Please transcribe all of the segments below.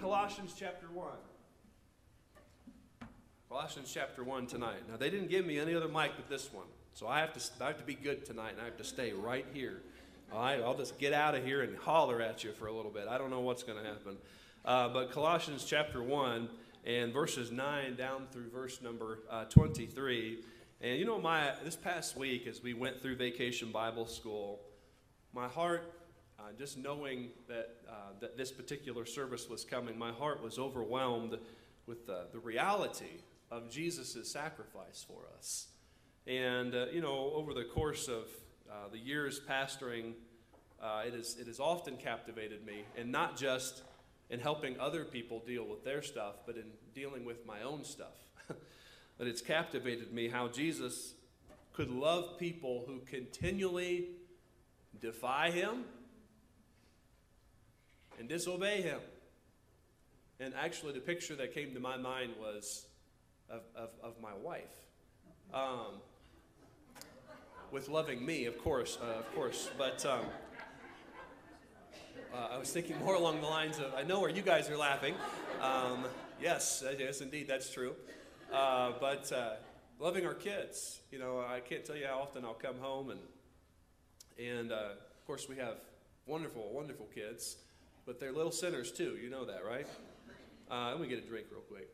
Colossians chapter 1. Colossians chapter 1 tonight. Now, they didn't give me any other mic but this one. So I have to, I have to be good tonight, and I have to stay right here. All right, I'll just get out of here and holler at you for a little bit. I don't know what's going to happen. Uh, but Colossians chapter 1 and verses 9 down through verse number uh, 23. And you know, my this past week, as we went through Vacation Bible School, my heart, uh, just knowing that, uh, that this particular service was coming, my heart was overwhelmed with the, the reality of Jesus' sacrifice for us. And, uh, you know, over the course of uh, the years pastoring, uh, it, is, it has often captivated me, and not just in helping other people deal with their stuff, but in dealing with my own stuff. but it's captivated me how Jesus could love people who continually defy him and disobey him. And actually, the picture that came to my mind was of, of, of my wife. Um, with loving me, of course, uh, of course. But um, uh, I was thinking more along the lines of I know where you guys are laughing. Um, yes, uh, yes, indeed, that's true. Uh, but uh, loving our kids, you know, I can't tell you how often I'll come home and and uh, of course we have wonderful, wonderful kids, but they're little sinners too. You know that, right? let me get a drink real quick.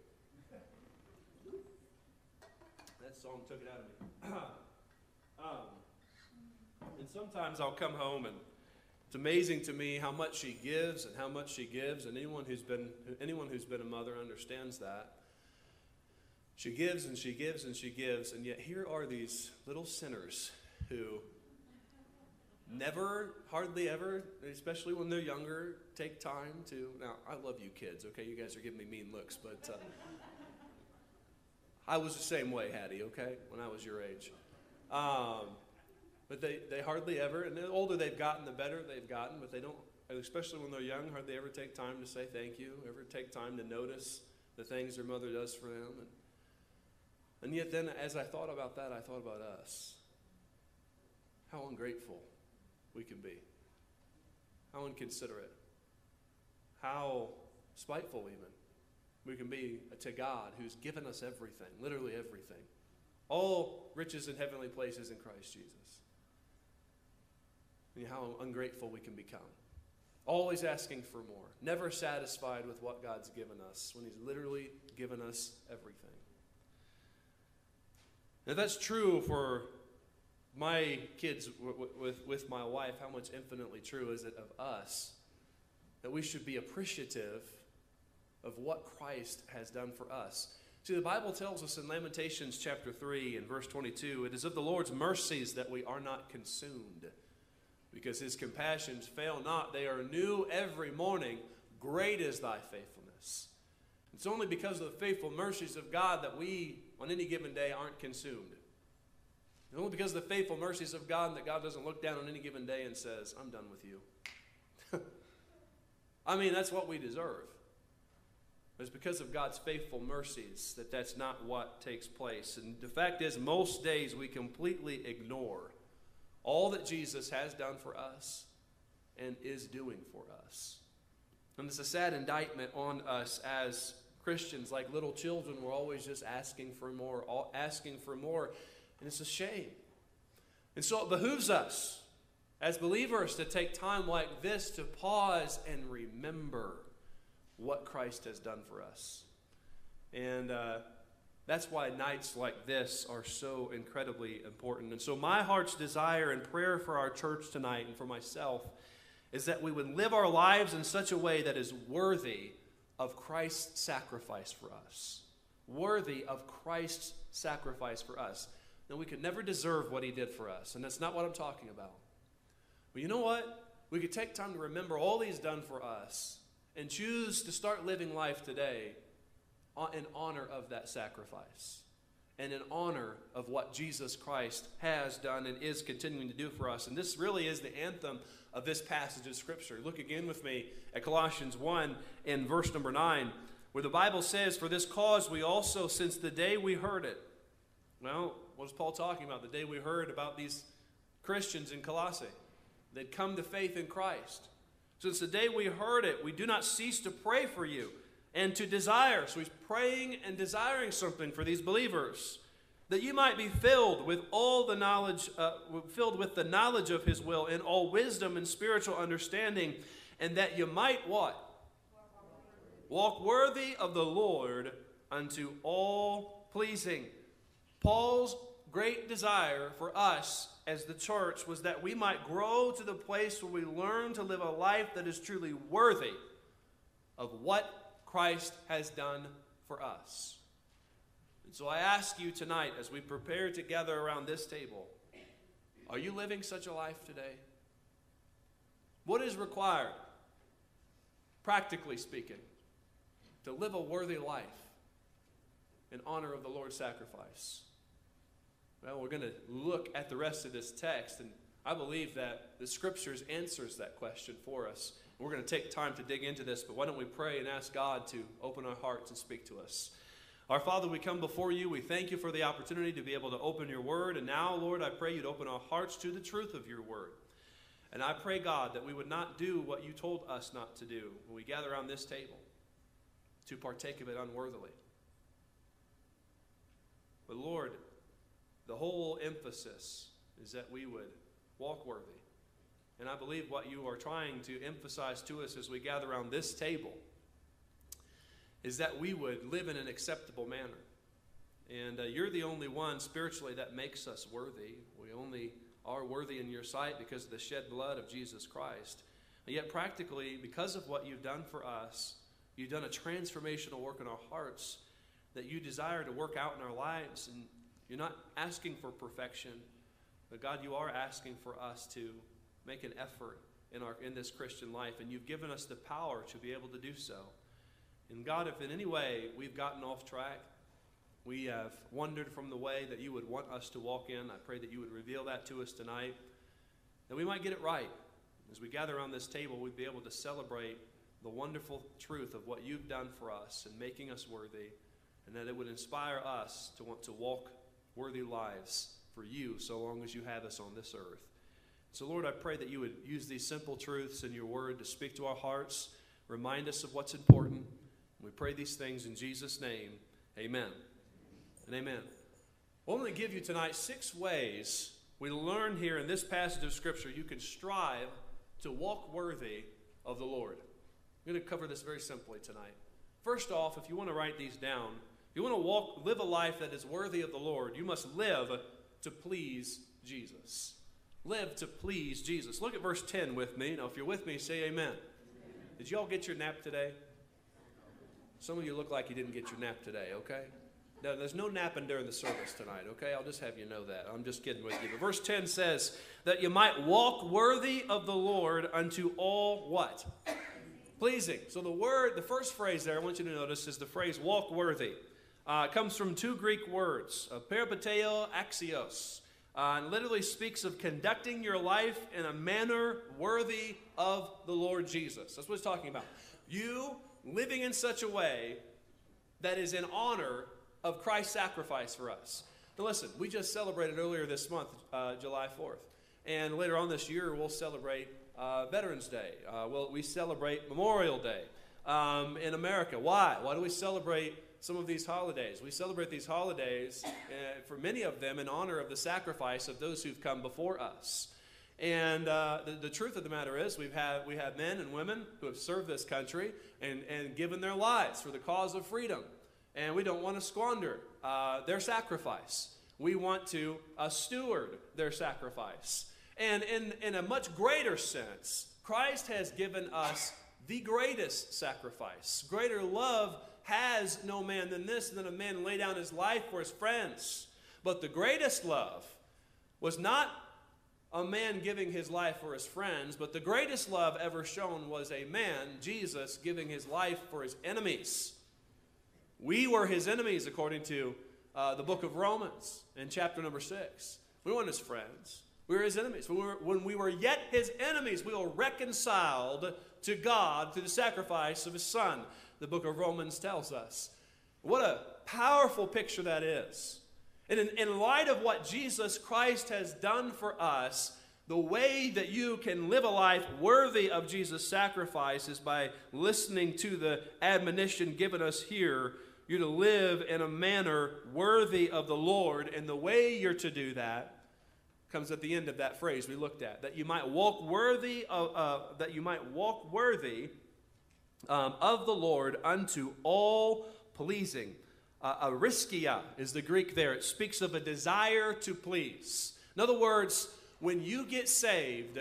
That song took it out of me. Um, and sometimes I'll come home and it's amazing to me how much she gives and how much she gives, and anyone who's been anyone who's been a mother understands that. She gives and she gives and she gives, and yet here are these little sinners who never, hardly ever, especially when they're younger, take time to. Now, I love you kids, okay? You guys are giving me mean looks, but uh, I was the same way, Hattie, okay, when I was your age. Um, but they, they hardly ever, and the older they've gotten, the better they've gotten, but they don't, especially when they're young, hardly ever take time to say thank you, ever take time to notice the things their mother does for them. And, and yet, then, as I thought about that, I thought about us. How ungrateful we can be, how inconsiderate, how spiteful, even, we can be to God who's given us everything, literally everything all riches in heavenly places in Christ Jesus. And how ungrateful we can become. Always asking for more, never satisfied with what God's given us when He's literally given us everything. Now, that's true for my kids with, with my wife. How much infinitely true is it of us that we should be appreciative of what Christ has done for us? See, the Bible tells us in Lamentations chapter 3 and verse 22 it is of the Lord's mercies that we are not consumed, because his compassions fail not. They are new every morning. Great is thy faithfulness. It's only because of the faithful mercies of God that we, on any given day, aren't consumed. Only because of the faithful mercies of God that God doesn't look down on any given day and says, I'm done with you. I mean, that's what we deserve. It's because of God's faithful mercies that that's not what takes place. And the fact is, most days we completely ignore all that Jesus has done for us and is doing for us. And it's a sad indictment on us as Christians. Like little children, we're always just asking for more, asking for more. And it's a shame. And so it behooves us as believers to take time like this to pause and remember what Christ has done for us. And uh, that's why nights like this are so incredibly important. And so, my heart's desire and prayer for our church tonight and for myself is that we would live our lives in such a way that is worthy of Christ's sacrifice for us. Worthy of Christ's sacrifice for us. Now, we could never deserve what he did for us, and that's not what I'm talking about. But you know what? We could take time to remember all he's done for us and choose to start living life today in honor of that sacrifice and in honor of what Jesus Christ has done and is continuing to do for us. And this really is the anthem of this passage of Scripture. Look again with me at Colossians 1 in verse number 9, where the Bible says, For this cause we also, since the day we heard it. Well, what is Paul talking about? The day we heard about these Christians in Colossae. They'd come to faith in Christ. Since the day we heard it, we do not cease to pray for you and to desire. So he's praying and desiring something for these believers that you might be filled with all the knowledge, uh, filled with the knowledge of his will and all wisdom and spiritual understanding, and that you might what? Walk worthy of the Lord unto all pleasing. Paul's great desire for us as the church was that we might grow to the place where we learn to live a life that is truly worthy of what Christ has done for us. And so I ask you tonight, as we prepare to gather around this table, are you living such a life today? What is required, practically speaking, to live a worthy life in honor of the Lord's sacrifice? Well, we're going to look at the rest of this text, and I believe that the Scriptures answers that question for us. We're going to take time to dig into this, but why don't we pray and ask God to open our hearts and speak to us? Our Father, we come before you. We thank you for the opportunity to be able to open your word. And now, Lord, I pray you'd open our hearts to the truth of your word. And I pray, God, that we would not do what you told us not to do when we gather around this table, to partake of it unworthily. But, Lord, the whole emphasis is that we would walk worthy. And I believe what you are trying to emphasize to us as we gather around this table is that we would live in an acceptable manner. And uh, you're the only one spiritually that makes us worthy. We only are worthy in your sight because of the shed blood of Jesus Christ. And yet, practically, because of what you've done for us, you've done a transformational work in our hearts that you desire to work out in our lives. And you're not asking for perfection, but God, you are asking for us to make an effort in, our, in this Christian life. And you've given us the power to be able to do so. And God, if in any way we've gotten off track, we have wandered from the way that you would want us to walk in, I pray that you would reveal that to us tonight, that we might get it right. As we gather around this table, we'd be able to celebrate the wonderful truth of what you've done for us and making us worthy, and that it would inspire us to want to walk worthy lives for you so long as you have us on this earth. So, Lord, I pray that you would use these simple truths in your word to speak to our hearts, remind us of what's important we pray these things in Jesus' name. Amen. And amen. I want to give you tonight six ways we learn here in this passage of Scripture you can strive to walk worthy of the Lord. I'm going to cover this very simply tonight. First off, if you want to write these down, you want to walk, live a life that is worthy of the Lord, you must live to please Jesus. Live to please Jesus. Look at verse 10 with me. Now, if you're with me, say amen. amen. Did you all get your nap today? Some of you look like you didn't get your nap today, okay? No, there's no napping during the service tonight, okay? I'll just have you know that. I'm just kidding with you. But verse 10 says that you might walk worthy of the Lord unto all what? Pleasing. So the word, the first phrase there I want you to notice is the phrase walk worthy. Uh, comes from two Greek words, uh, peripateo axios. Uh, and literally speaks of conducting your life in a manner worthy of the Lord Jesus. That's what it's talking about. You living in such a way that is in honor of Christ's sacrifice for us. Now, listen, we just celebrated earlier this month, uh, July 4th. And later on this year, we'll celebrate uh, Veterans Day. Uh, well, we celebrate Memorial Day um, in America. Why? Why do we celebrate some of these holidays? We celebrate these holidays, uh, for many of them, in honor of the sacrifice of those who've come before us. And uh, the, the, truth of the matter is, we've had, we have men and women who have served this country and, and given their lives for the cause of freedom. And we don't want to squander uh, their sacrifice. We want to uh, steward their sacrifice. And in, in a much greater sense, Christ has given us the greatest sacrifice. Greater love has no man than this, than a man lay down his life for his friends. But the greatest love was not a man giving his life for his friends, but the greatest love ever shown was a man, Jesus, giving his life for his enemies. We were his enemies, according to uh, the book of Romans in chapter number six. We weren't his friends, we were his enemies. When we were, when we were yet his enemies, we were reconciled to God through the sacrifice of his son, the book of Romans tells us. What a powerful picture that is. And in, in light of what Jesus Christ has done for us, The way that you can live a life worthy of Jesus' sacrifice is by listening to the admonition given us here. You're to live in a manner worthy of the Lord, and the way you're to do that comes at the end of that phrase we looked at that you might walk worthy of uh, that you might walk worthy um, of the Lord unto all pleasing. Uh, areskeia is the Greek there. It speaks of a desire to please. In other words, when you get saved,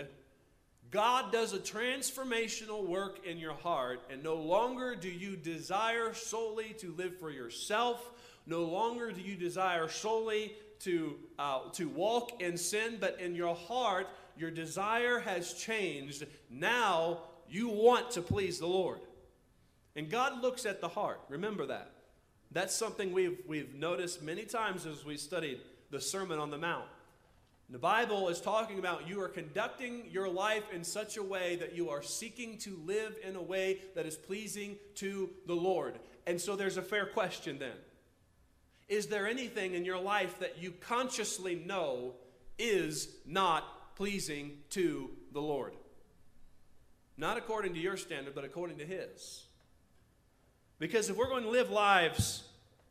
God does a transformational work in your heart, and no longer do you desire solely to live for yourself. No longer do you desire solely to, uh, to walk in sin, but in your heart, your desire has changed. Now you want to please the Lord. And God looks at the heart. Remember that. That's something we've, we've noticed many times as we studied the Sermon on the Mount. The Bible is talking about you are conducting your life in such a way that you are seeking to live in a way that is pleasing to the Lord. And so there's a fair question then. Is there anything in your life that you consciously know is not pleasing to the Lord? Not according to your standard, but according to His. Because if we're going to live lives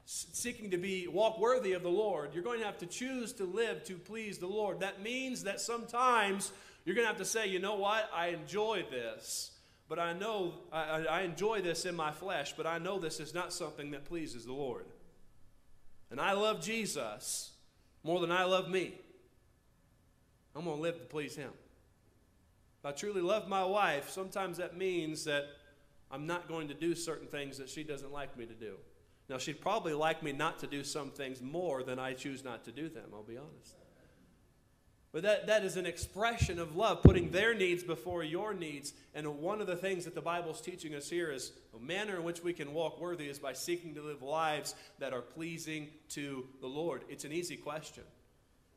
seeking to be walk worthy of the Lord, you're going to have to choose to live to please the Lord. That means that sometimes you're going to have to say, you know what, I enjoy this, but I know I, I enjoy this in my flesh, but I know this is not something that pleases the Lord and I love Jesus more than I love me, I'm going to live to please Him. If I truly love my wife, sometimes that means that I'm not going to do certain things that she doesn't like me to do. Now, she'd probably like me not to do some things more than I choose not to do them, I'll be honest. But that, that is an expression of love, putting their needs before your needs. And one of the things that the Bible's teaching us here is a manner in which we can walk worthy is by seeking to live lives that are pleasing to the Lord. It's an easy question.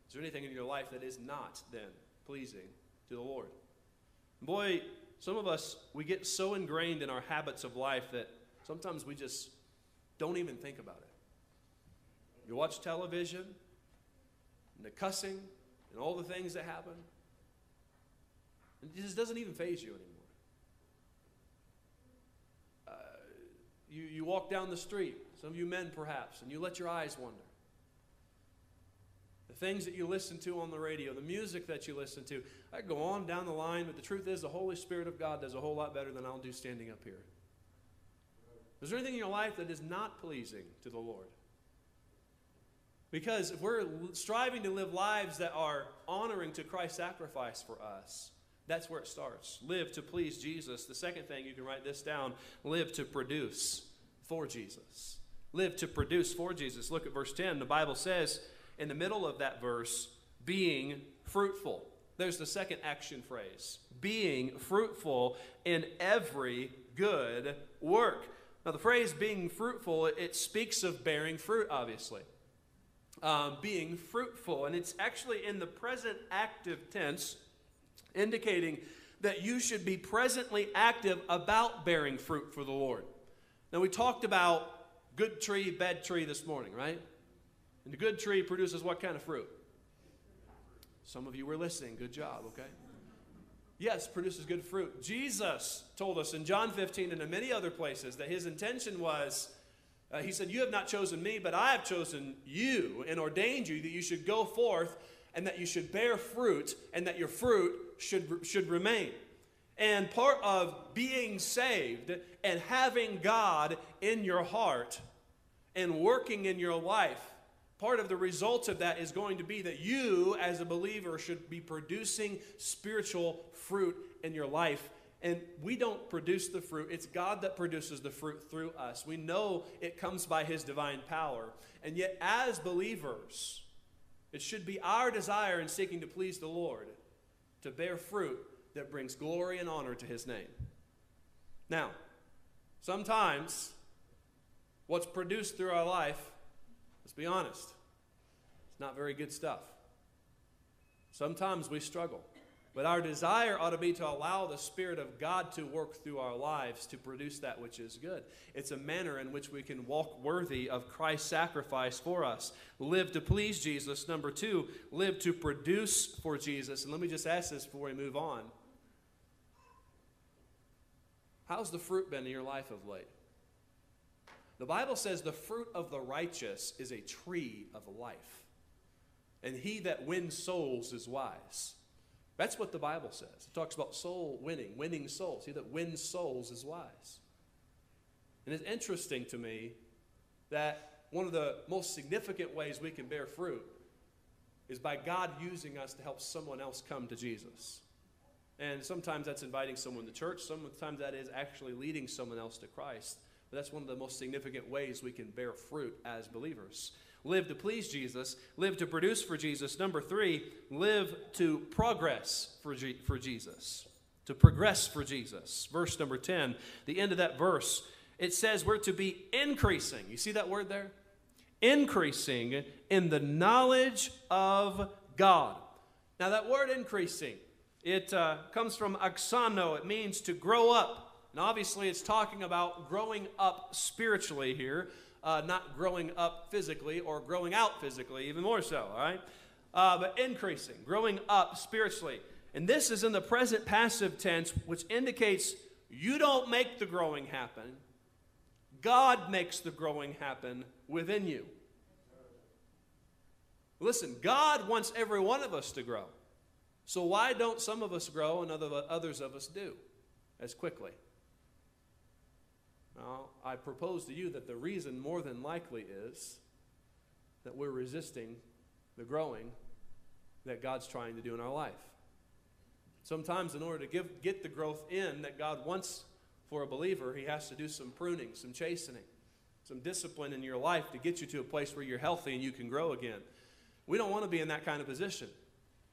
Is there anything in your life that is not then pleasing to the Lord? Boy, some of us, we get so ingrained in our habits of life that sometimes we just don't even think about it. You watch television, and the cussing, and all the things that happen. It just doesn't even faze you anymore. Uh, you, you walk down the street, some of you men perhaps, and you let your eyes wander. The things that you listen to on the radio, the music that you listen to. I go on down the line, but the truth is, the Holy Spirit of God does a whole lot better than I'll do standing up here. Is there anything in your life that is not pleasing to the Lord? Because if we're striving to live lives that are honoring to Christ's sacrifice for us, that's where it starts. Live to please Jesus. The second thing, you can write this down live to produce for Jesus. Live to produce for Jesus. Look at verse 10. The Bible says in the middle of that verse, being fruitful. There's the second action phrase being fruitful in every good work. Now, the phrase being fruitful, it speaks of bearing fruit, obviously um, being fruitful. And it's actually in the present active tense, indicating that you should be presently active about bearing fruit for the Lord. Now, we talked about good tree, bad tree this morning, right? And the good tree produces what kind of fruit? Some of you were listening. Good job, okay? Yes, produces good fruit. Jesus told us in John 15 and in many other places that his intention was uh, he said, You have not chosen me, but I have chosen you and ordained you that you should go forth and that you should bear fruit and that your fruit should, should remain. And part of being saved and having God in your heart and working in your life, part of the result of that is going to be that you, as a believer, should be producing spiritual fruit in your life and we don't produce the fruit, it's God that produces the fruit through us. We know it comes by His divine power. And yet, as believers, it should be our desire in seeking to please the Lord to bear fruit that brings glory and honor to His name. Now, sometimes what's produced through our life, let's be honest, it's not very good stuff. Sometimes we struggle. But our desire ought to be to allow the Spirit of God to work through our lives to produce that which is good. It's a manner in which we can walk worthy of Christ's sacrifice for us. Live to please Jesus. Number two, live to produce for Jesus. And let me just ask this before we move on. How's the fruit been in your life of late? The Bible says the fruit of the righteous is a tree of life, and he that wins souls is wise. That's what the Bible says. It talks about soul winning, winning souls. He that wins souls is wise. And it's interesting to me that one of the most significant ways we can bear fruit is by God using us to help someone else come to Jesus. And sometimes that's inviting someone to church, sometimes that is actually leading someone else to Christ. But that's one of the most significant ways we can bear fruit as believers live to please Jesus, live to produce for Jesus. Number three, live to progress for, G- for Jesus. To progress for Jesus. Verse number 10, the end of that verse, it says we're to be increasing. You see that word there? Increasing in the knowledge of God. Now, that word increasing, it uh, comes from auxano. It means to grow up. And obviously, it's talking about growing up spiritually here uh, not growing up physically or growing out physically, even more so, all right? Uh, but increasing, growing up spiritually. And this is in the present passive tense, which indicates you don't make the growing happen, God makes the growing happen within you. Listen, God wants every one of us to grow. So why don't some of us grow and other, others of us do as quickly? Now, I propose to you that the reason more than likely is that we're resisting the growing that God's trying to do in our life. Sometimes, in order to give, get the growth in that God wants for a believer, He has to do some pruning, some chastening, some discipline in your life to get you to a place where you're healthy and you can grow again. We don't want to be in that kind of position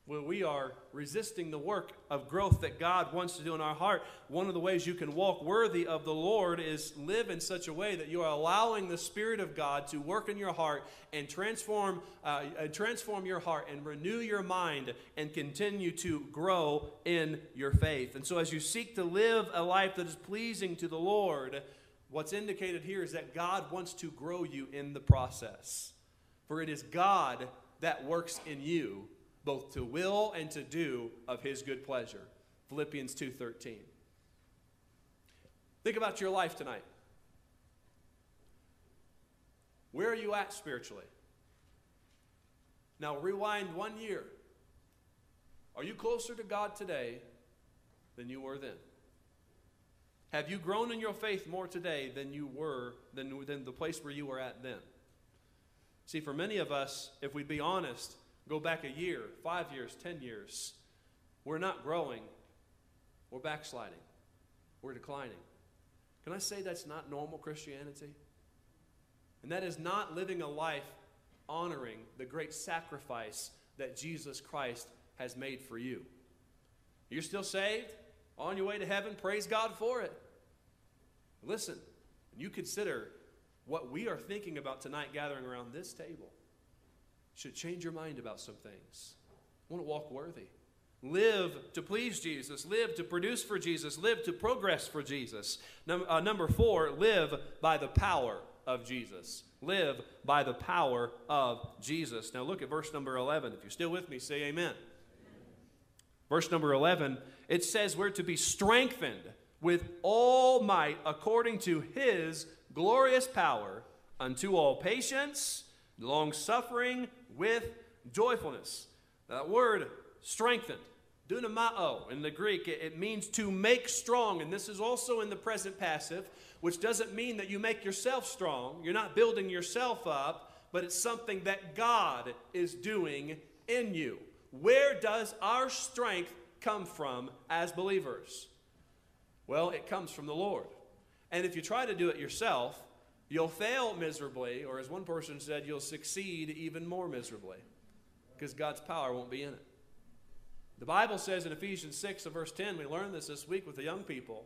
when we are resisting the work of growth that God wants to do in our heart, one of the ways you can walk worthy of the Lord is live in such a way that you are allowing the Spirit of God to work in your heart and transform, uh, transform your heart and renew your mind and continue to grow in your faith. And so, as you seek to live a life that is pleasing to the Lord, what's indicated here is that God wants to grow you in the process. For it is God that works in you both to will and to do of his good pleasure. Philippians 2:13. Think about your life tonight. Where are you at spiritually? Now rewind 1 year. Are you closer to God today than you were then? Have you grown in your faith more today than you were than, than the place where you were at then? See, for many of us, if we'd be honest, Go back a year, five years, ten years. We're not growing. We're backsliding. We're declining. Can I say that's not normal Christianity? And that is not living a life honoring the great sacrifice that Jesus Christ has made for you. You're still saved, on your way to heaven, praise God for it. Listen, you consider what we are thinking about tonight gathering around this table should change your mind about some things. I want to walk worthy. Live to please Jesus. Live to produce for Jesus. Live to progress for Jesus. Num- uh, number four, live by the power of Jesus. Live by the power of Jesus. Now look at verse number 11. If you're still with me, say amen. amen. Verse number 11, it says we're to be strengthened with all might according to his glorious power unto all patience, long suffering, with joyfulness. That word, strengthened, dunamao in the Greek, it, it means to make strong. And this is also in the present passive, which doesn't mean that you make yourself strong. You're not building yourself up, but it's something that God is doing in you. Where does our strength come from as believers? Well, it comes from the Lord. And if you try to do it yourself, You'll fail miserably, or as one person said, you'll succeed even more miserably because God's power won't be in it. The Bible says in Ephesians 6 and verse 10, we learned this this week with the young people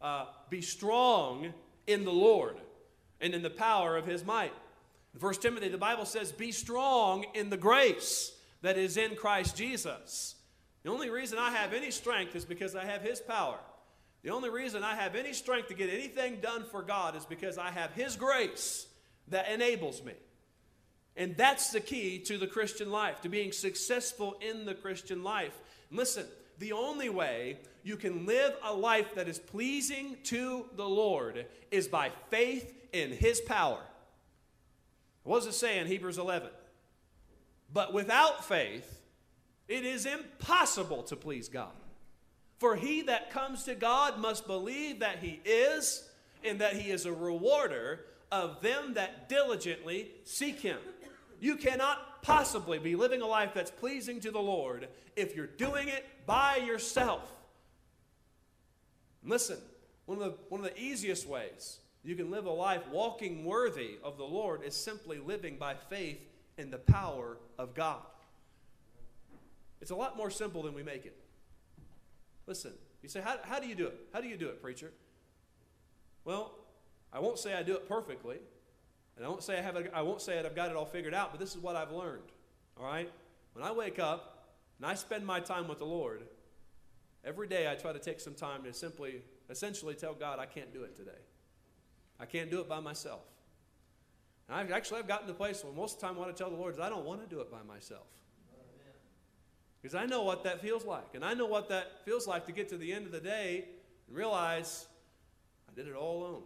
uh, be strong in the Lord and in the power of his might. In 1 Timothy, the Bible says, be strong in the grace that is in Christ Jesus. The only reason I have any strength is because I have His power. The only reason I have any strength to get anything done for God is because I have His grace that enables me. And that's the key to the Christian life, to being successful in the Christian life. listen, the only way you can live a life that is pleasing to the Lord is by faith in His power. What does it say in Hebrews 11? But without faith, it is impossible to please God. For he that comes to God must believe that he is, and that he is a rewarder of them that diligently seek him. You cannot possibly be living a life that's pleasing to the Lord if you're doing it by yourself. Listen, one of the, one of the easiest ways you can live a life walking worthy of the Lord is simply living by faith in the power of God. It's a lot more simple than we make it. Listen, you say, how, how do you do it? How do you do it, preacher? Well, I won't say I do it perfectly. And I won't say I have a, I won't say I've got it all figured out, but this is what I've learned. All right? When I wake up and I spend my time with the Lord, every day I try to take some time to simply essentially tell God I can't do it today. I can't do it by myself. And I've actually I've gotten to the place where most of the time what I tell the Lord is I don't want to do it by myself. Because I know what that feels like. And I know what that feels like to get to the end of the day and realize I did it all alone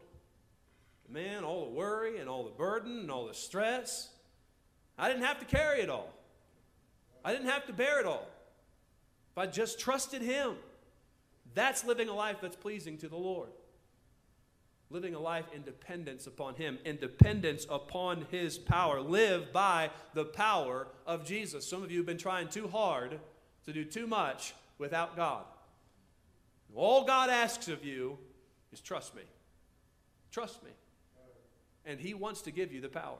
man, all the worry and all the burden and all the stress. I didn't have to carry it all. I didn't have to bear it all. If I just trusted Him, that's living a life that's pleasing to the Lord. Living a life in dependence upon Him, in dependence upon His power. Live by the power of Jesus. Some of you have been trying too hard to do too much without God. All God asks of you is trust me. Trust me and He wants to give you the power.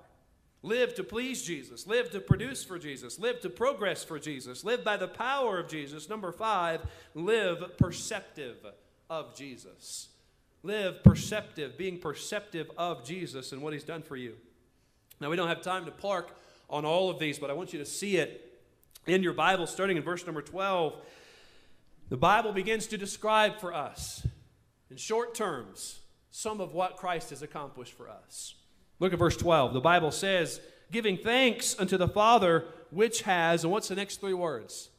Live to please Jesus. Live to produce for Jesus. Live to progress for Jesus. Live by the power of Jesus. Number five, live perceptive of Jesus. Live perceptive, being perceptive of Jesus and what He's done for you. Now, we don't have time to park on all of these, but I want you to see it in your Bible, starting in verse number 12. The Bible begins to describe for us, in short terms, some of what Christ has accomplished for us. Look at verse 12. The Bible says, giving thanks unto the Father, which has, and what's the next three words?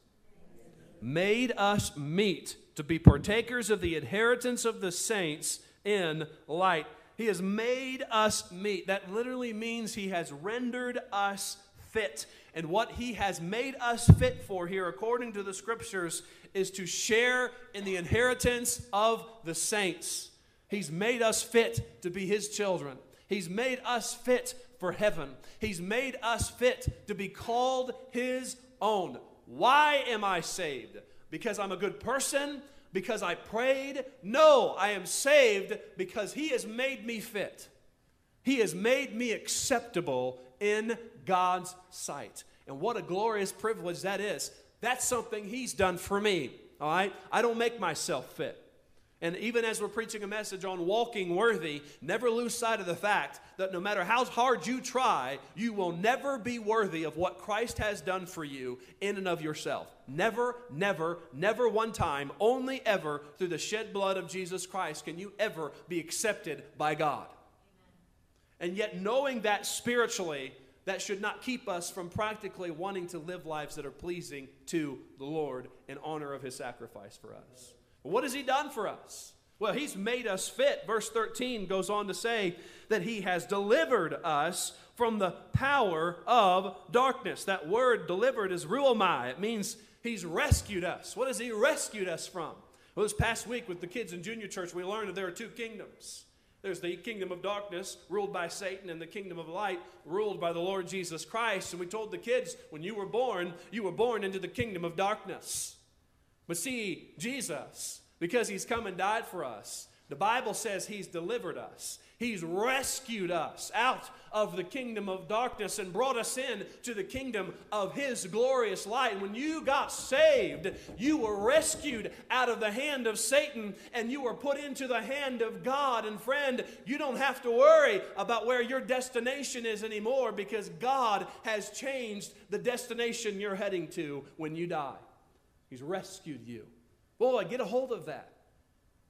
Made us meet to be partakers of the inheritance of the saints in light. He has made us meet. That literally means He has rendered us fit. And what He has made us fit for here, according to the scriptures, is to share in the inheritance of the saints. He's made us fit to be His children. He's made us fit for heaven. He's made us fit to be called His own. Why am I saved? Because I'm a good person? Because I prayed? No, I am saved because He has made me fit. He has made me acceptable in God's sight. And what a glorious privilege that is. That's something He's done for me. All right? I don't make myself fit. And even as we're preaching a message on walking worthy, never lose sight of the fact that no matter how hard you try, you will never be worthy of what Christ has done for you in and of yourself. Never, never, never one time, only ever through the shed blood of Jesus Christ can you ever be accepted by God. And yet, knowing that spiritually, that should not keep us from practically wanting to live lives that are pleasing to the Lord in honor of his sacrifice for us. What has He done for us? Well, He's made us fit. Verse 13 goes on to say that He has delivered us from the power of darkness. That word delivered is ruomai. It means He's rescued us. What has He rescued us from? Well, this past week with the kids in junior church, we learned that there are two kingdoms. There's the kingdom of darkness, ruled by Satan, and the kingdom of light, ruled by the Lord Jesus Christ. And we told the kids, when you were born, you were born into the kingdom of darkness. But see, Jesus, because he's come and died for us, the Bible says he's delivered us. He's rescued us out of the kingdom of darkness and brought us in to the kingdom of his glorious light. When you got saved, you were rescued out of the hand of Satan and you were put into the hand of God. And friend, you don't have to worry about where your destination is anymore because God has changed the destination you're heading to when you die. He's rescued you. Boy, get a hold of that.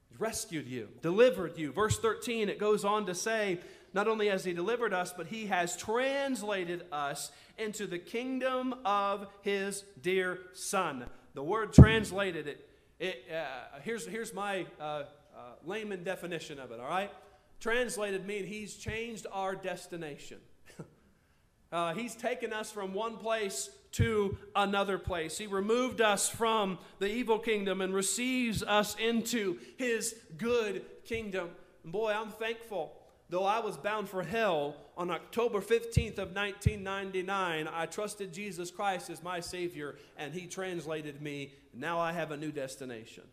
He's rescued you, delivered you. Verse 13, it goes on to say, not only has He delivered us, but He has translated us into the kingdom of His dear Son. The word translated, it, it, uh, here's, here's my uh, uh, layman definition of it, all right? Translated mean He's changed our destination. Uh, he's taken us from one place to another place. He removed us from the evil kingdom and receives us into his good kingdom. And boy, I'm thankful. Though I was bound for hell on October 15th of 1999, I trusted Jesus Christ as my Savior, and He translated me. Now I have a new destination.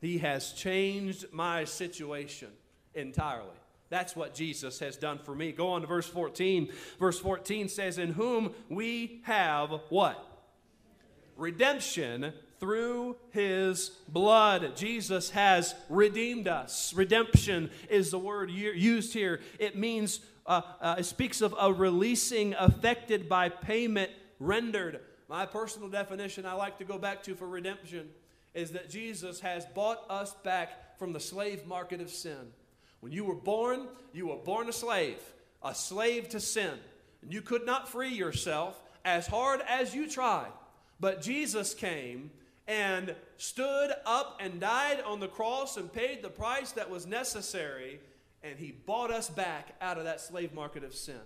He has changed my situation entirely. That's what Jesus has done for me. Go on to verse 14. Verse 14 says, In whom we have what? Redemption through his blood. Jesus has redeemed us. Redemption is the word used here. It means, uh, uh, it speaks of a releasing affected by payment rendered. My personal definition I like to go back to for redemption is that Jesus has bought us back from the slave market of sin. When you were born, you were born a slave, a slave to sin. And you could not free yourself as hard as you tried. But Jesus came and stood up and died on the cross and paid the price that was necessary, and he bought us back out of that slave market of sin.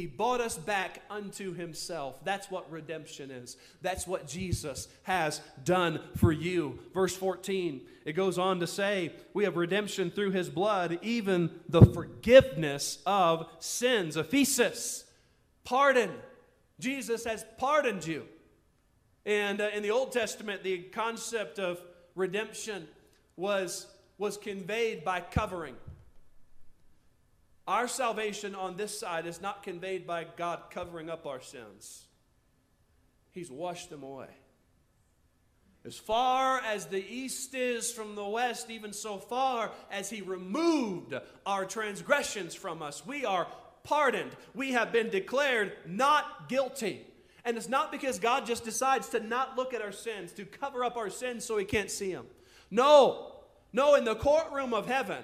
He bought us back unto himself. That's what redemption is. That's what Jesus has done for you. Verse 14, it goes on to say, We have redemption through his blood, even the forgiveness of sins. Aphesis, pardon. Jesus has pardoned you. And uh, in the Old Testament, the concept of redemption was, was conveyed by covering. Our salvation on this side is not conveyed by God covering up our sins, He's washed them away. As far as the east is from the west, even so far as He removed our transgressions from us, we are pardoned. We have been declared not guilty. And it's not because God just decides to not look at our sins, to cover up our sins so He can't see them. No, no, in the courtroom of heaven,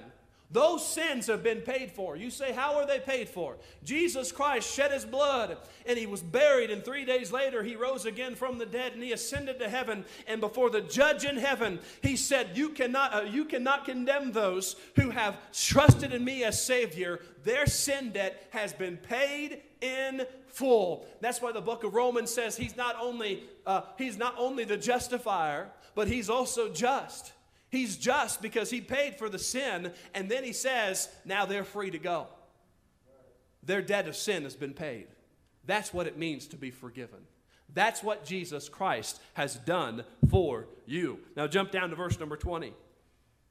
those sins have been paid for. You say, How are they paid for? Jesus Christ shed his blood and he was buried, and three days later he rose again from the dead and he ascended to heaven. And before the judge in heaven, he said, You cannot, uh, you cannot condemn those who have trusted in me as Savior. Their sin debt has been paid in full. That's why the book of Romans says he's not only, uh, he's not only the justifier, but he's also just. He's just because he paid for the sin, and then he says, now they're free to go. Their debt of sin has been paid. That's what it means to be forgiven. That's what Jesus Christ has done for you. Now jump down to verse number 20.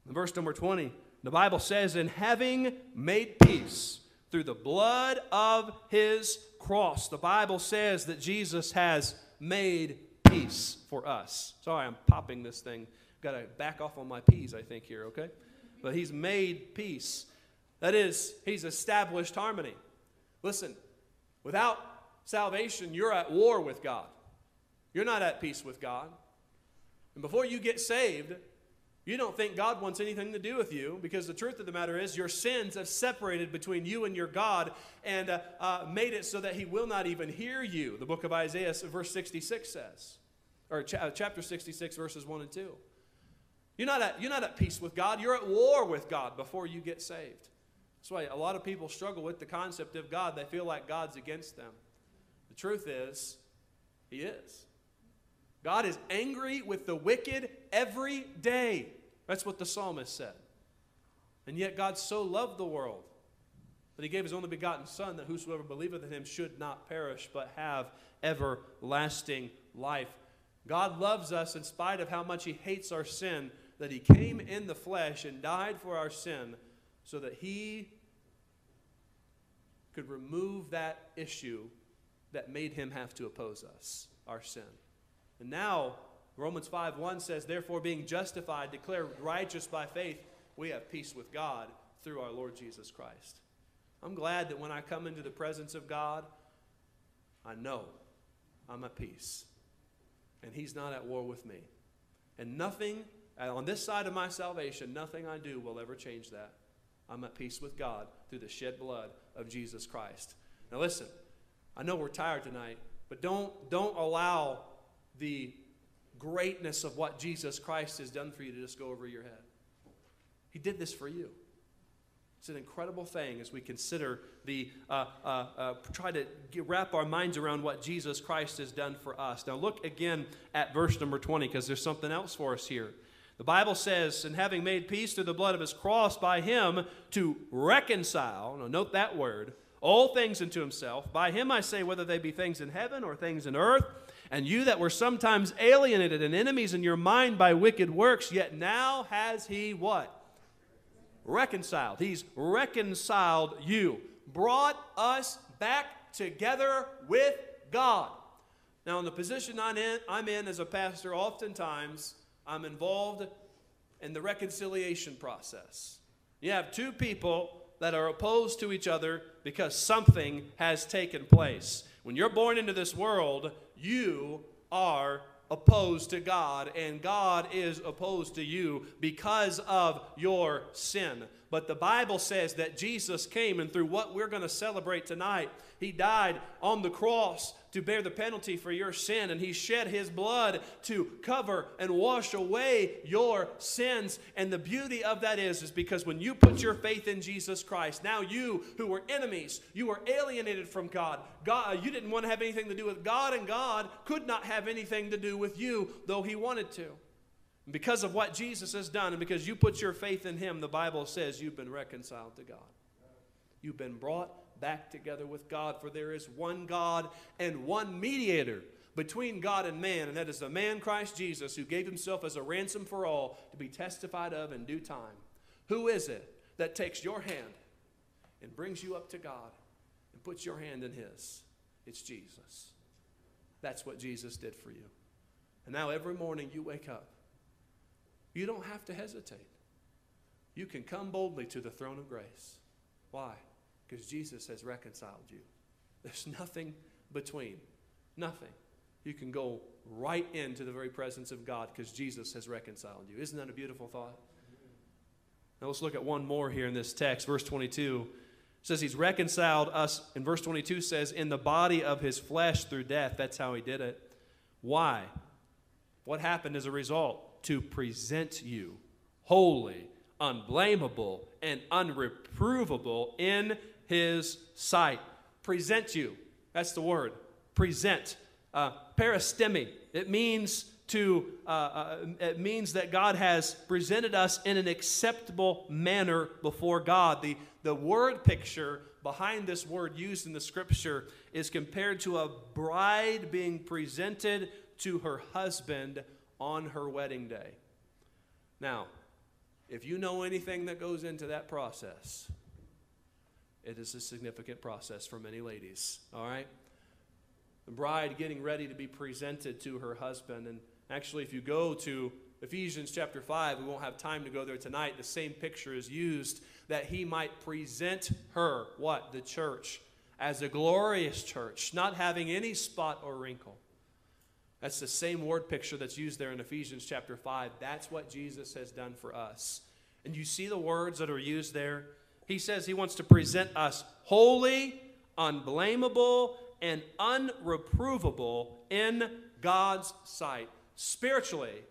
In verse number 20, the Bible says, In having made peace through the blood of his cross, the Bible says that Jesus has made peace for us. Sorry, I'm popping this thing got to back off on my P's, I think, here, okay? But he's made peace. That is, he's established harmony. Listen, without salvation, you're at war with God. You're not at peace with God. And before you get saved, you don't think God wants anything to do with you because the truth of the matter is your sins have separated between you and your God and uh, uh, made it so that He will not even hear you. The book of Isaiah, verse 66 says, or cha- chapter 66, verses 1 and 2. You're not, at, you're not at peace with God. You're at war with God before you get saved. That's why a lot of people struggle with the concept of God. They feel like God's against them. The truth is, He is. God is angry with the wicked every day. That's what the psalmist said. And yet God so loved the world that he gave his only begotten Son, that whosoever believeth in him should not perish, but have everlasting life. God loves us in spite of how much he hates our sin that he came in the flesh and died for our sin so that he could remove that issue that made him have to oppose us, our sin. And now, Romans 5 1 says, Therefore, being justified, declared righteous by faith, we have peace with God through our Lord Jesus Christ. I'm glad that when I come into the presence of God, I know I'm at peace. And He's not at war with me. And nothing, on this side of my salvation, nothing I do will ever change that. I'm at peace with God through the shed blood of Jesus Christ. Now listen, I know we're tired tonight, but don't, don't allow the greatness of what Jesus Christ has done for you to just go over your head. He did this for you. It's an incredible thing as we consider the, uh, uh, uh, try to get, wrap our minds around what Jesus Christ has done for us. Now, look again at verse number 20 because there's something else for us here. The Bible says, and having made peace through the blood of his cross by him to reconcile, now note that word, all things unto himself. By him I say, whether they be things in heaven or things in earth. And you that were sometimes alienated and enemies in your mind by wicked works, yet now has he what? reconciled. He's reconciled you, brought us back together with God. Now, in the position I'm in, I'm in as a pastor, oftentimes I'm involved in the reconciliation process. You have two people that are opposed to each other because something has taken place. When you're born into this world, you are opposed to God, and God is opposed to you because of your sin. But the Bible says that Jesus came, and through what we're going to celebrate tonight, He died on the cross to bear the penalty for your sin, and He shed His blood to cover and wash away your sins. And the beauty of that is, is because when you put your faith in Jesus Christ, now you who were enemies, you were alienated from God. God, you didn't want to have anything to do with God, and God could not have anything to do with you, though He wanted to. And because of what Jesus has done, and because you put your faith in Him, the Bible says you've been reconciled to God. You've been brought back together with God, for there is one God and one mediator between God and man, and that is the man Christ Jesus, who gave himself as a ransom for all to be testified of in due time. Who is it that takes your hand and brings you up to God and puts your hand in his? It's Jesus. That's what Jesus did for you. And now every morning you wake up, you don't have to hesitate. You can come boldly to the throne of grace. Why? Because Jesus has reconciled you. There's nothing between. Nothing. You can go right into the very presence of God because Jesus has reconciled you. Isn't that a beautiful thought? Now let's look at one more here in this text. Verse 22 says he's reconciled us, and verse 22 says, in the body of his flesh through death. That's how he did it. Why? What happened as a result? To present you holy, unblameable, and unreprovable in his sight. Present you. That's the word. Present. Uh, paristemi. It means to. Uh, uh, it means that God has presented us in an acceptable manner before God. The the word picture behind this word used in the scripture is compared to a bride being presented to her husband on her wedding day. Now, if you know anything that goes into that process, it is a significant process for many ladies, all right? The bride getting ready to be presented to her husband. And actually, if you go to Ephesians chapter 5, we won't have time to go there tonight. The same picture is used that he might present her, what? The church, as a glorious church, not having any spot or wrinkle. That's the same word picture that's used there in Ephesians chapter 5. That's what Jesus has done for us. And you see the words that are used there? He says he wants to present us holy, unblameable, and unreprovable in God's sight. Spiritually,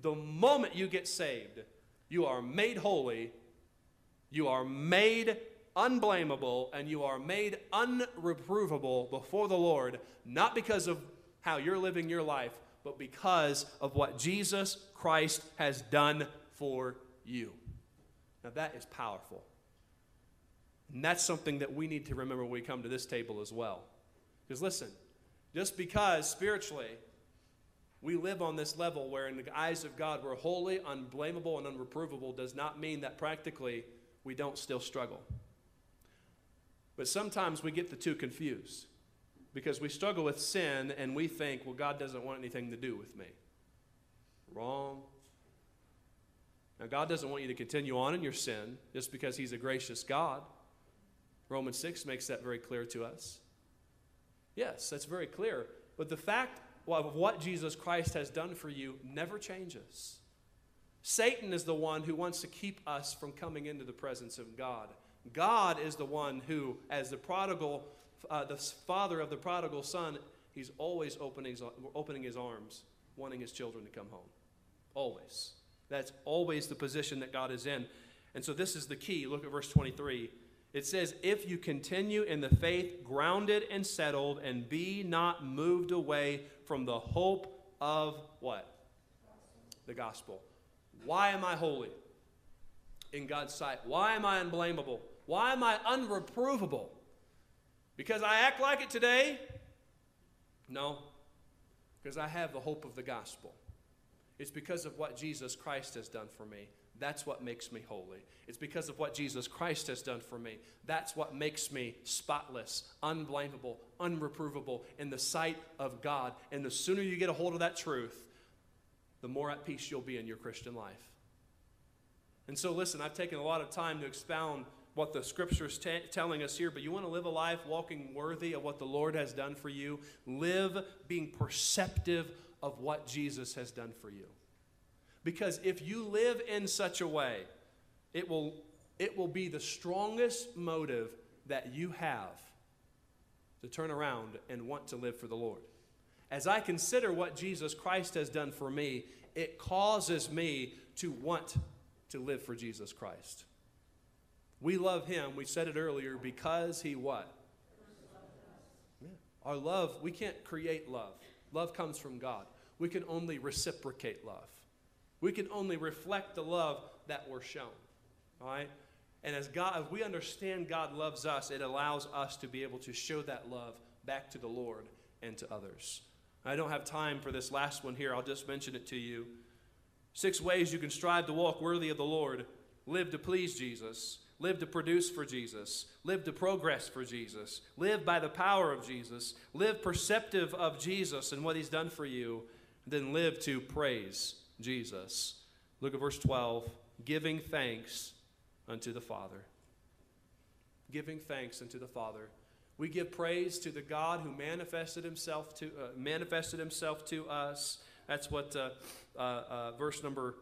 the moment you get saved, you are made holy, you are made unblameable, and you are made unreprovable before the Lord, not because of how you're living your life, but because of what Jesus Christ has done for you. Now, that is powerful. And that's something that we need to remember when we come to this table as well. Because listen, just because spiritually we live on this level where in the eyes of God we're holy, unblameable, and unreprovable does not mean that practically we don't still struggle. But sometimes we get the two confused because we struggle with sin and we think, well, God doesn't want anything to do with me. Wrong. Now, God doesn't want you to continue on in your sin just because He's a gracious God. Romans 6 makes that very clear to us. Yes, that's very clear. But the fact of what Jesus Christ has done for you never changes. Satan is the one who wants to keep us from coming into the presence of God. God is the one who, as the prodigal, uh, the father of the prodigal son, he's always opening his, opening his arms, wanting his children to come home. Always. That's always the position that God is in. And so this is the key. Look at verse 23. It says, If you continue in the faith, grounded and settled, and be not moved away from the hope of what? The gospel. Why am I holy in God's sight? Why am I unblameable? Why am I unreprovable? Because I act like it today? No, because I have the hope of the gospel. It's because of what Jesus Christ has done for me. That's what makes me holy. It's because of what Jesus Christ has done for me. That's what makes me spotless, unblameable, unreprovable in the sight of God. And the sooner you get a hold of that truth, the more at peace you'll be in your Christian life. And so, listen, I've taken a lot of time to expound what the scripture is t- telling us here, but you want to live a life walking worthy of what the Lord has done for you. Live being perceptive of what Jesus has done for you. Because if you live in such a way, it will, it will be the strongest motive that you have to turn around and want to live for the Lord. As I consider what Jesus Christ has done for me, it causes me to want to live for Jesus Christ. We love him, we said it earlier, because he what? Yeah. Our love, we can't create love. Love comes from God. We can only reciprocate love. We can only reflect the love that we're shown. All right? And as God, as we understand God loves us, it allows us to be able to show that love back to the Lord and to others. I don't have time for this last one here. I'll just mention it to you. Six ways you can strive to walk worthy of the Lord live to please Jesus, live to produce for Jesus, live to progress for Jesus, live by the power of Jesus, live perceptive of Jesus and what he's done for you, then live to praise Jesus. Look at verse 12 giving thanks unto the Father. Giving thanks unto the Father. We give praise to the God who manifested himself to, uh, manifested himself to us. That's what uh, uh, uh verse number,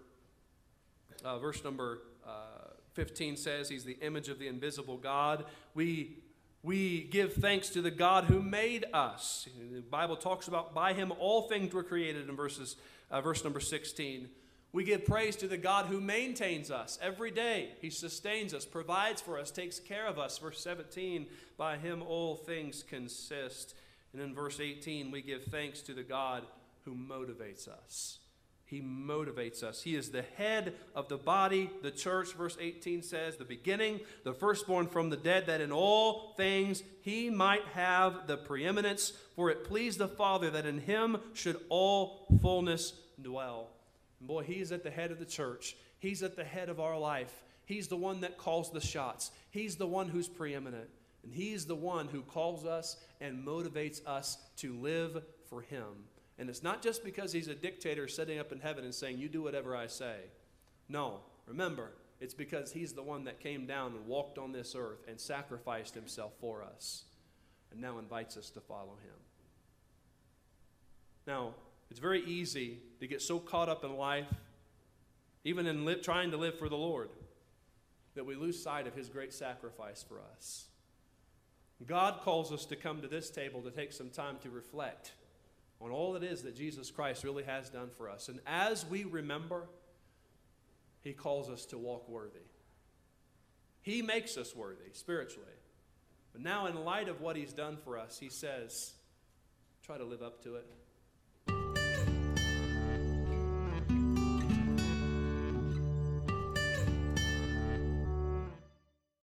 uh, verse number uh, 15 says. He's the image of the invisible God. We, we give thanks to the God who made us. The Bible talks about by him all things were created in verses, Uh, verse number 16. We give praise to the God who maintains us every day. He sustains us, provides for us, takes care of us. Verse 17, by him all things consist. And in verse 18, we give thanks to the God who motivates us. He motivates us. He is the head of the body, the church. Verse 18 says, The beginning, the firstborn from the dead, that in all things he might have the preeminence. For it pleased the Father that in him should all fullness dwell. And boy, He's at the head of the church. He's at the head of our life. He's the one that calls the shots. He's the one who's preeminent. And He's the one who calls us and motivates us to live for Him. And it's not just because He's a dictator sitting up in heaven and saying, You do whatever I say. No, remember, it's because He's the one that came down and walked on this earth and sacrificed Himself for us and now invites us to follow Him. Now, it's very easy to get so caught up in life, even in li- trying to live for the Lord, that we lose sight of His great sacrifice for us. God calls us to come to this table to take some time to reflect on all it is that Jesus Christ really has done for us. And as we remember, He calls us to walk worthy. He makes us worthy spiritually. But now, in light of what He's done for us, He says, try to live up to it.